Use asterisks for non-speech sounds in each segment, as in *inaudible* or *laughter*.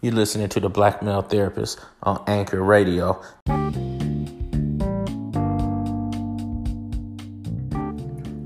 You're listening to the Black Male Therapist on Anchor Radio.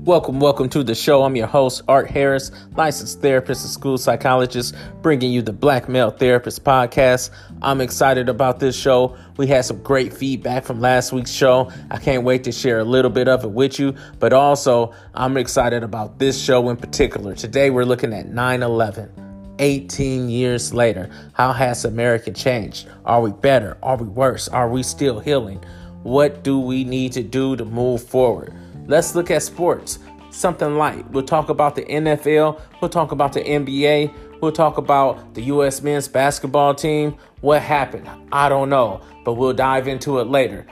Welcome, welcome to the show. I'm your host, Art Harris, licensed therapist and school psychologist, bringing you the Black Male Therapist podcast. I'm excited about this show. We had some great feedback from last week's show. I can't wait to share a little bit of it with you, but also I'm excited about this show in particular. Today we're looking at 9 11. 18 years later, how has America changed? Are we better? Are we worse? Are we still healing? What do we need to do to move forward? Let's look at sports. Something light. We'll talk about the NFL. We'll talk about the NBA. We'll talk about the U.S. men's basketball team. What happened? I don't know, but we'll dive into it later.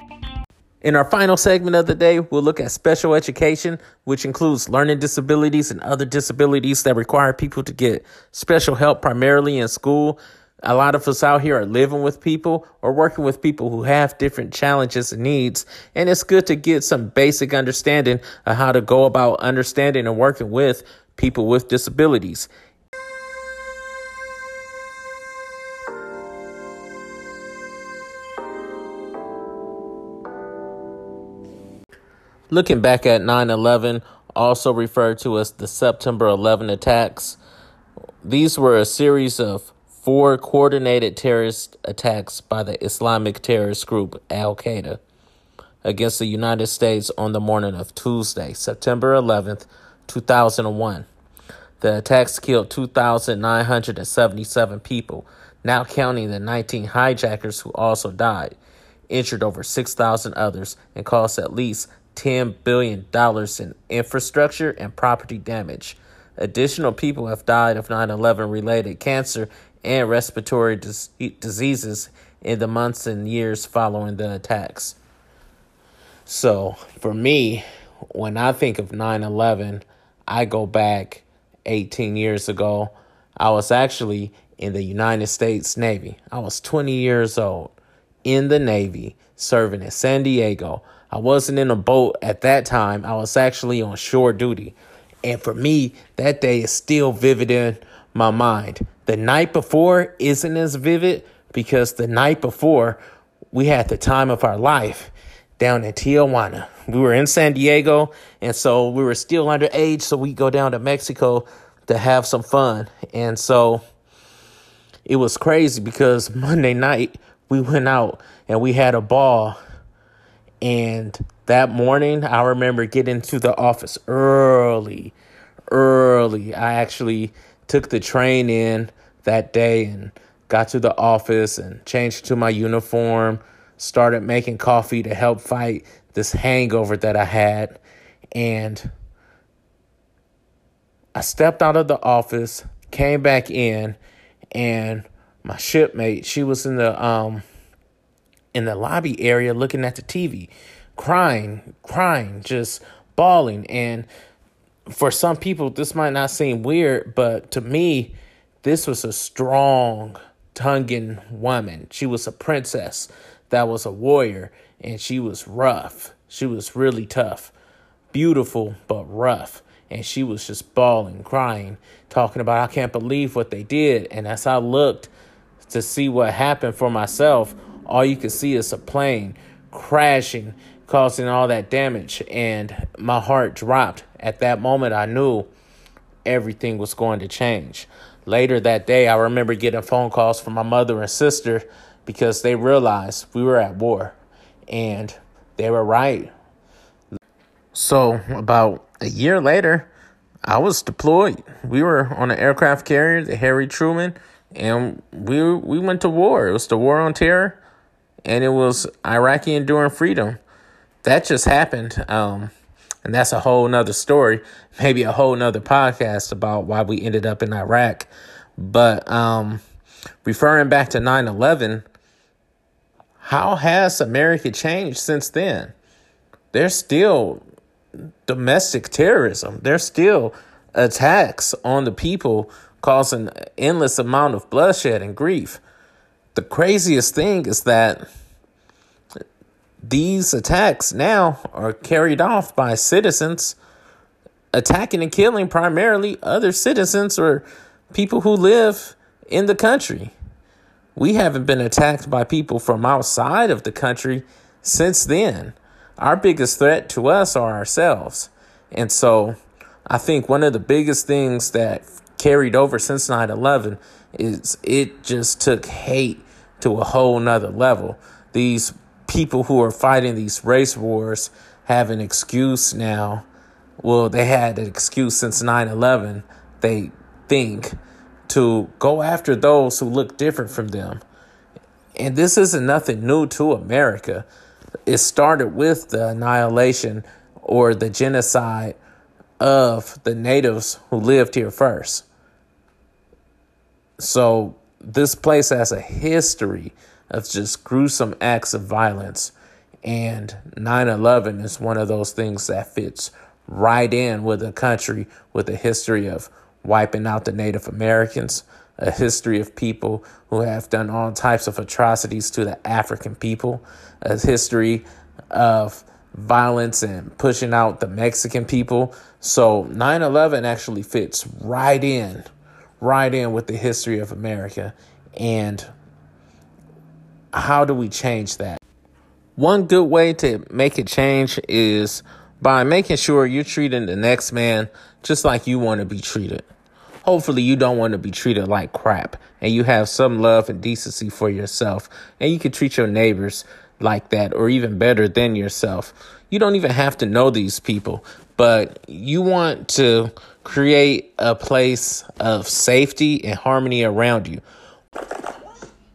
In our final segment of the day, we'll look at special education, which includes learning disabilities and other disabilities that require people to get special help primarily in school a lot of us out here are living with people or working with people who have different challenges and needs, and it's good to get some basic understanding of how to go about understanding and working with people with disabilities. Looking back at 9 11, also referred to as the September 11 attacks, these were a series of four coordinated terrorist attacks by the Islamic terrorist group Al Qaeda against the United States on the morning of Tuesday, September 11th, 2001. The attacks killed 2,977 people, now counting the 19 hijackers who also died, injured over 6,000 others, and caused at least $10 billion in infrastructure and property damage. Additional people have died of 9 11 related cancer and respiratory dis- diseases in the months and years following the attacks. So, for me, when I think of 9 11, I go back 18 years ago. I was actually in the United States Navy. I was 20 years old in the Navy serving in San Diego. I wasn't in a boat at that time, I was actually on shore duty. And for me, that day is still vivid in my mind. The night before isn't as vivid because the night before we had the time of our life down in Tijuana. We were in San Diego, and so we were still underage, so we go down to Mexico to have some fun. And so it was crazy because *laughs* Monday night we went out and we had a ball. And that morning, I remember getting to the office early, early. I actually took the train in that day and got to the office and changed to my uniform, started making coffee to help fight this hangover that I had. And I stepped out of the office, came back in, and my shipmate, she was in the um in the lobby area looking at the TV, crying, crying, just bawling. And for some people, this might not seem weird, but to me, this was a strong Tongan woman. She was a princess that was a warrior, and she was rough. She was really tough, beautiful, but rough. And she was just bawling, crying, talking about, I can't believe what they did. And as I looked to see what happened for myself, all you could see is a plane crashing, causing all that damage. And my heart dropped. At that moment, I knew everything was going to change. Later that day, I remember getting phone calls from my mother and sister because they realized we were at war and they were right. So, about a year later, I was deployed. We were on an aircraft carrier, the Harry Truman, and we we went to war. It was the war on terror, and it was Iraqi enduring freedom. That just happened. Um, and that's a whole nother story, maybe a whole nother podcast about why we ended up in Iraq. But um, referring back to 9 11, how has America changed since then? There's still domestic terrorism. There's still attacks on the people causing endless amount of bloodshed and grief. The craziest thing is that these attacks now are carried off by citizens attacking and killing primarily other citizens or people who live in the country. we haven't been attacked by people from outside of the country since then. Our biggest threat to us are ourselves. And so I think one of the biggest things that carried over since 9 11 is it just took hate to a whole nother level. These people who are fighting these race wars have an excuse now. Well, they had an excuse since 9 11, they think, to go after those who look different from them. And this isn't nothing new to America. It started with the annihilation or the genocide of the natives who lived here first. So this place has a history of just gruesome acts of violence. And 9 11 is one of those things that fits right in with a country with a history of wiping out the Native Americans, a history of people who have done all types of atrocities to the African people, a history of violence and pushing out the Mexican people. So 9 11 actually fits right in, right in with the history of America. And how do we change that? One good way to make it change is by making sure you're treating the next man just like you want to be treated. Hopefully, you don't want to be treated like crap and you have some love and decency for yourself and you can treat your neighbors like that or even better than yourself. You don't even have to know these people, but you want to create a place of safety and harmony around you.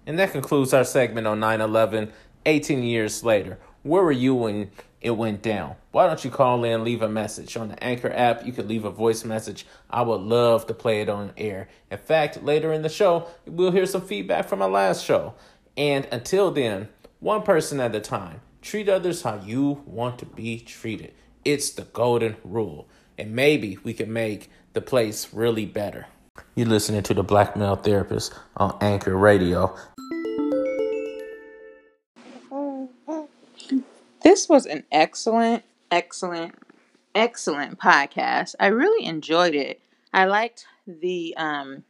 And that concludes our segment on 9 11, 18 years later. Where were you when it went down? Why don't you call in, leave a message? On the Anchor app, you could leave a voice message. I would love to play it on air. In fact, later in the show, we'll hear some feedback from our last show. And until then, one person at a time. Treat others how you want to be treated. It's the golden rule. And maybe we can make the place really better. You're listening to the Black Male Therapist on Anchor Radio. This was an excellent, excellent, excellent podcast. I really enjoyed it. I liked the um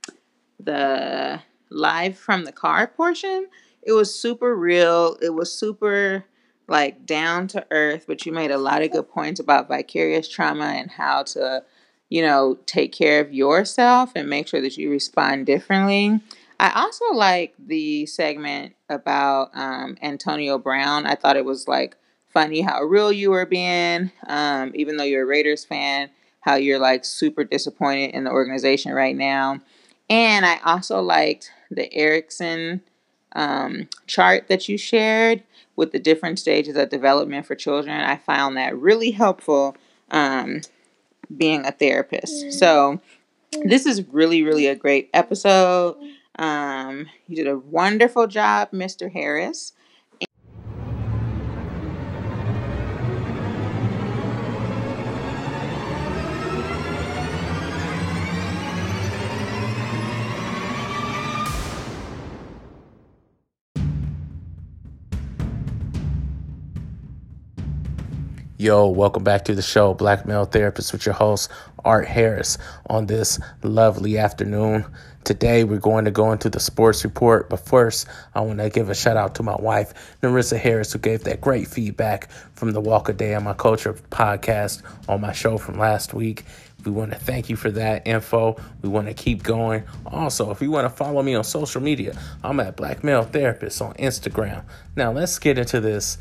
the live from the car portion it was super real. It was super like down to earth, but you made a lot of good points about vicarious trauma and how to, you know, take care of yourself and make sure that you respond differently. I also like the segment about um, Antonio Brown. I thought it was like funny how real you were being, um, even though you're a Raiders fan, how you're like super disappointed in the organization right now. And I also liked the Erikson um, chart that you shared with the different stages of development for children. I found that really helpful um, being a therapist. So, this is really, really a great episode. Um, you did a wonderful job, Mr. Harris. Yo, welcome back to the show, Black Male Therapist, with your host, Art Harris, on this lovely afternoon. Today, we're going to go into the sports report, but first, I want to give a shout out to my wife, Narissa Harris, who gave that great feedback from the Walk a Day on My Culture podcast on my show from last week. We want to thank you for that info. We want to keep going. Also, if you want to follow me on social media, I'm at Black Male Therapist on Instagram. Now, let's get into this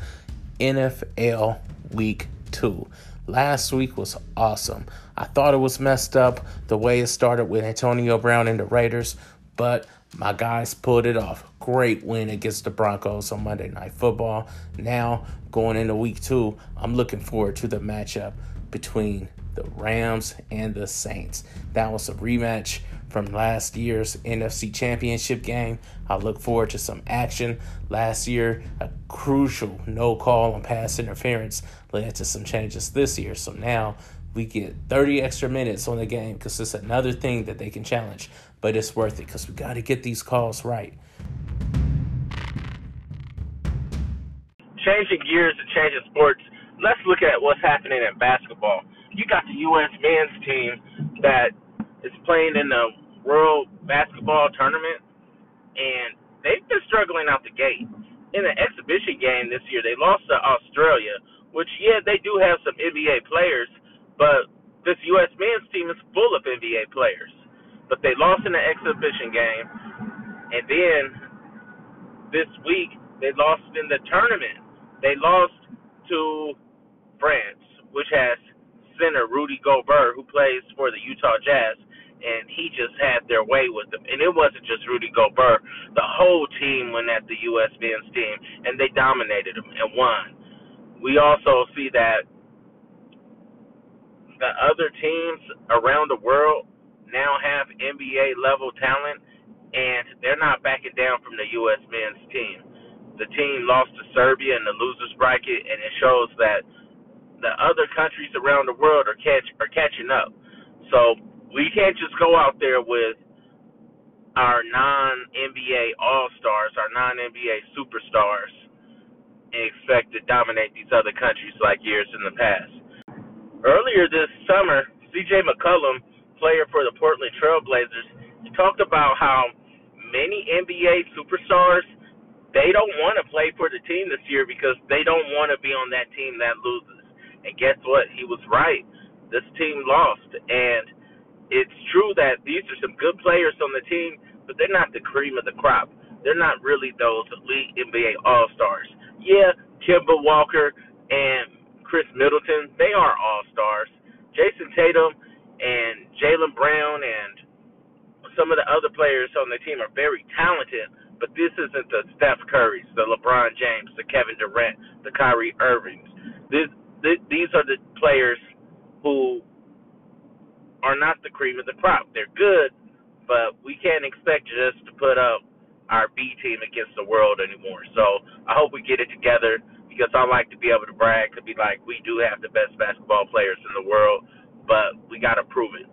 NFL week two. Last week was awesome. I thought it was messed up the way it started with Antonio Brown and the Raiders, but my guys pulled it off. Great win against the Broncos on Monday Night Football. Now, going into week two, I'm looking forward to the matchup between the Rams and the Saints. That was a rematch from last year's NFC Championship game. I look forward to some action. Last year, a crucial no call on pass interference led to some changes this year. So now we get 30 extra minutes on the game because it's another thing that they can challenge. But it's worth it because we got to get these calls right. Changing gears and changing sports, let's look at what's happening in basketball. You got the U.S. men's team that is playing in the World Basketball Tournament, and they've been struggling out the gate. In the exhibition game this year, they lost to Australia, which yeah, they do have some NBA players, but this U.S. men's team is full of NBA players. But they lost in the exhibition game, and then this week they lost in the tournament. They lost to France, which has center Rudy Gobert, who plays for the Utah Jazz, and he just had their way with them. And it wasn't just Rudy Gobert; the whole team went at the U.S. men's team, and they dominated them and won. We also see that the other teams around the world now have NBA level talent, and they're not backing down from the U.S. men's team. The team lost to Serbia in the losers bracket, and it shows that the other countries around the world are catch are catching up. So we can't just go out there with our non NBA All Stars, our non NBA superstars, and expect to dominate these other countries like years in the past. Earlier this summer, CJ McCollum, player for the Portland Trailblazers, talked about how many NBA superstars they don't want to play for the team this year because they don't want to be on that team that loses. And guess what? He was right. This team lost, and it's true that these are some good players on the team, but they're not the cream of the crop. They're not really those elite NBA All Stars. Yeah, Kemba Walker and Khris Middleton, they are All Stars. Jayson Tatum and Jaylen Brown and some of the other players on the team are very talented, but this isn't the Steph Currys, the LeBron James, the Kevin Durant, the Kyrie Irvings. This, this, these are the players who are not the cream of the crop. They're good, but we can't expect just to put up our B team against the world anymore. So I hope we get it together because I like to be able to brag to be like we do have the best basketball players in the world, but we got to prove it.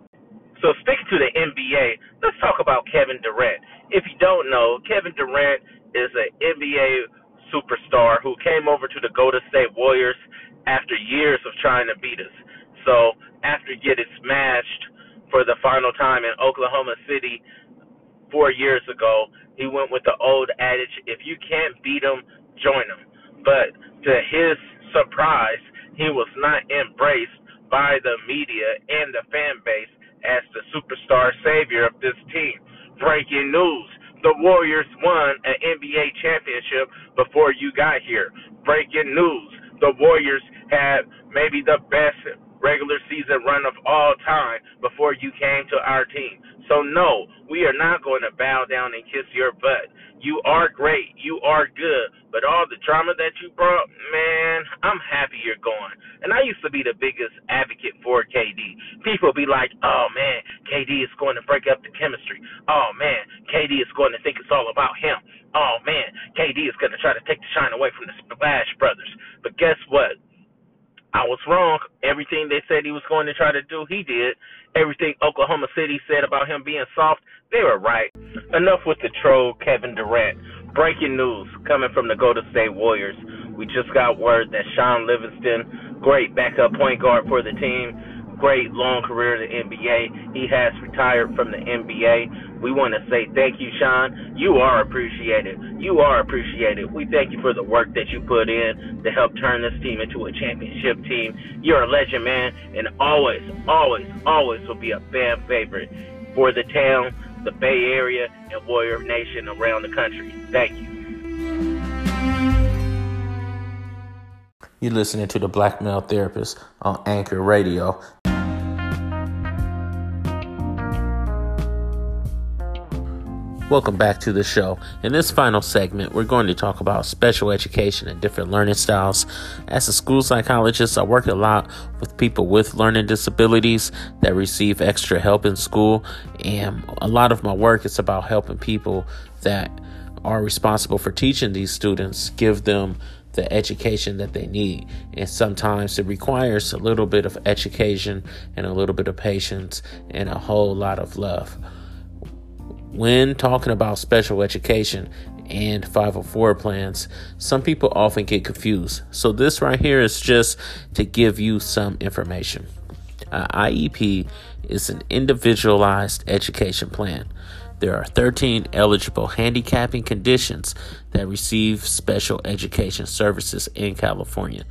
So sticking to the NBA, let's talk about Kevin Durant. If you don't know, Kevin Durant is an NBA superstar who came over to the Golden State Warriors after years of trying to beat us. So after getting smashed for the final time in Oklahoma City four years ago, he went with the old adage, if you can't beat them, join them. But to his surprise, he was not embraced by the media and the fan base as the superstar savior of this team. Breaking news. The Warriors won an NBA championship before you got here. Breaking news. The Warriors had maybe the best regular season run of all time before you came to our team. So, no, we are not going to bow down and kiss your butt. You are great. You are good. But all the drama that you brought, man, I'm happy you're gone. And I used to be the biggest advocate for KD. People be like, oh, man, KD is going to break up the chemistry. Oh, man, KD is going to think it's all about him. Oh, man, KD is going to try to take the shine away from the Splash Brothers. But guess what? I was wrong. Everything they said he was going to try to do, he did. Everything Oklahoma City said about him being soft, they were right. Enough with the troll Kevin Durant. Breaking news coming from the Golden State Warriors. We just got word that Shaun Livingston, great backup point guard for the team, great long career in the NBA. He has retired from the NBA. We want to say thank you, Shaun. You are appreciated. You are appreciated. We thank you for the work that you put in to help turn this team into a championship team. You're a legend, man, and always, always, always will be a fan favorite for the town, the Bay Area, and Warrior Nation around the country. Thank you. You're listening to the Black Male Therapist on Anchor Radio. Welcome back to the show. In this final segment, we're going to talk about special education and different learning styles. As a school psychologist, I work a lot with people with learning disabilities that receive extra help in school, and a lot of my work is about helping people that are responsible for teaching these students, give them the education that they need. And sometimes it requires a little bit of education and a little bit of patience and a whole lot of love when talking about special education and 504 plans, some people often get confused. So, this right here is just to give you some information. Uh, IEP is an individualized education plan. There are 13 eligible handicapping conditions that receive special education services in California.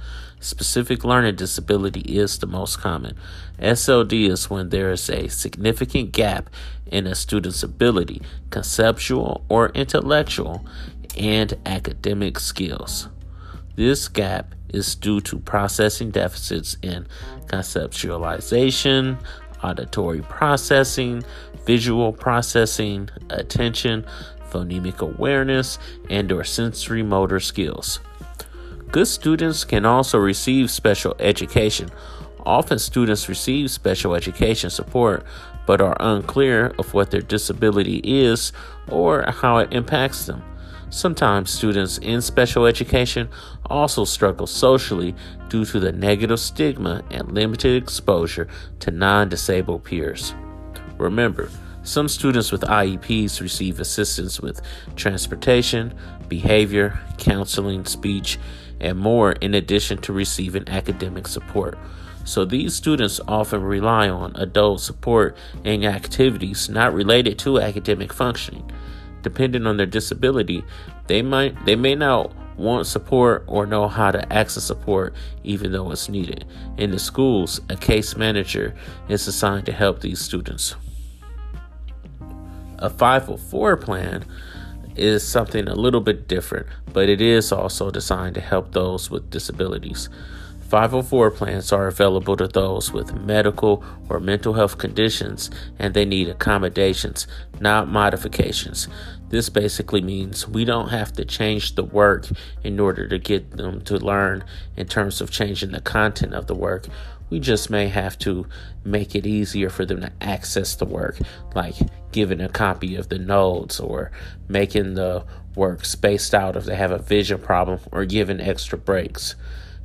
Specific learning disability is the most common. SLD is when there is a significant gap in a student's ability, conceptual or intellectual, and academic skills. This gap is due to processing deficits in conceptualization, auditory processing, visual processing, attention, phonemic awareness, and or sensory motor skills. Good students can also receive special education. Often students receive special education support but are unclear of what their disability is or how it impacts them. Sometimes students in special education also struggle socially due to the negative stigma and limited exposure to non disabled peers. Remember, some students with IEPs receive assistance with transportation, behavior, counseling, speech, and more in addition to receiving academic support. So these students often rely on adult support and activities not related to academic functioning. Depending on their disability, they might they may not want support or know how to access support even though it's needed. In the schools, a case manager is assigned to help these students. A 504 plan is something a little bit different, but it is also designed to help those with disabilities. 504 plans are available to those with medical or mental health conditions and they need accommodations, not modifications. This basically means we don't have to change the work in order to get them to learn in terms of changing the content of the work. We just may have to make it easier for them to access the work, like giving a copy of the notes or making the work spaced out if they have a vision problem or giving extra breaks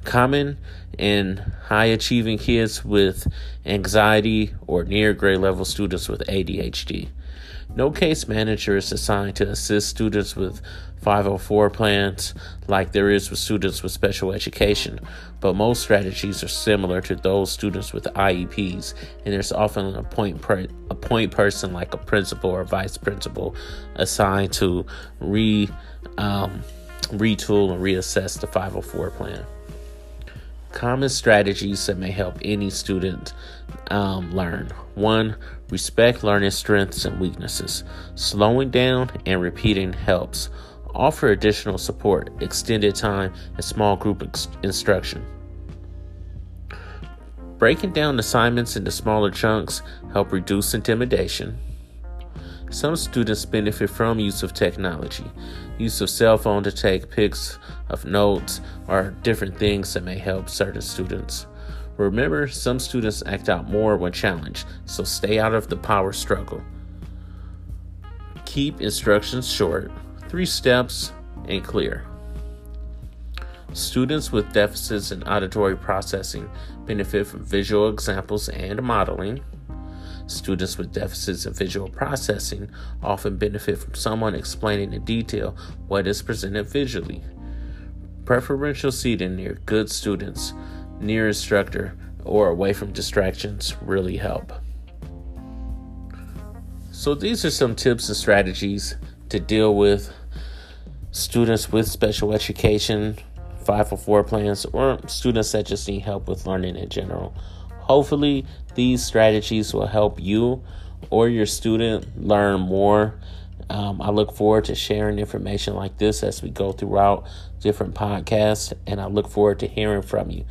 common in high achieving kids with anxiety or near grade level students with ADHD. No case manager is assigned to assist students with 504 plans like there is with students with special education, but most strategies are similar to those students with IEPs, and there's often a point, per- a point person like a principal or vice principal assigned to re um, retool and reassess the 504 plan common strategies that may help any student um, learn. One, respect learning strengths and weaknesses. Slowing down and repeating helps. Offer additional support, extended time, and small group ex- instruction. Breaking down assignments into smaller chunks help reduce intimidation. Some students benefit from use of technology, use of cell phone to take pics of notes or different things that may help certain students. Remember, some students act out more when challenged, so stay out of the power struggle. Keep instructions short, three steps, and clear. Students with deficits in auditory processing benefit from visual examples and modeling. Students with deficits in visual processing often benefit from someone explaining in detail what is presented visually. Preferential seating near good students, near instructor, or away from distractions really help. So, these are some tips and strategies to deal with students with special education, 504 plans, or students that just need help with learning in general. Hopefully, these strategies will help you or your student learn more. Um, I look forward to sharing information like this as we go throughout different podcasts, and I look forward to hearing from you.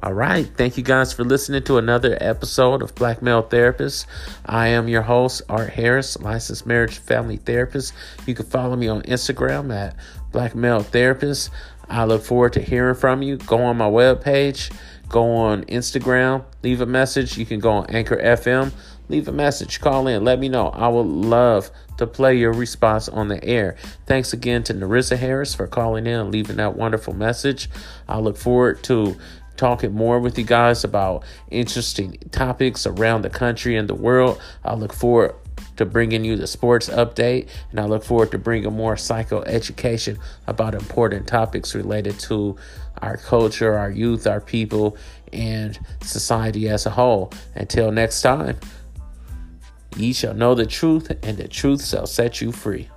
All right. Thank you guys for listening to another episode of Black Male Therapist. I am your host, Art Harris, licensed marriage family therapist. You can follow me on Instagram at Black Male Therapist. I look forward to hearing from you. Go on my webpage, go on Instagram, leave a message. You can go on Anchor FM, leave a message, call in, let me know. I would love to play your response on the air. Thanks again to Narissa Harris for calling in and leaving that wonderful message. I look forward to talking more with you guys about interesting topics around the country and the world. I look forward to bringing you the sports update, and I look forward to bringing more psycho education about important topics related to our culture, our youth, our people, and society as a whole. Until next time, ye shall know the truth, and the truth shall set you free.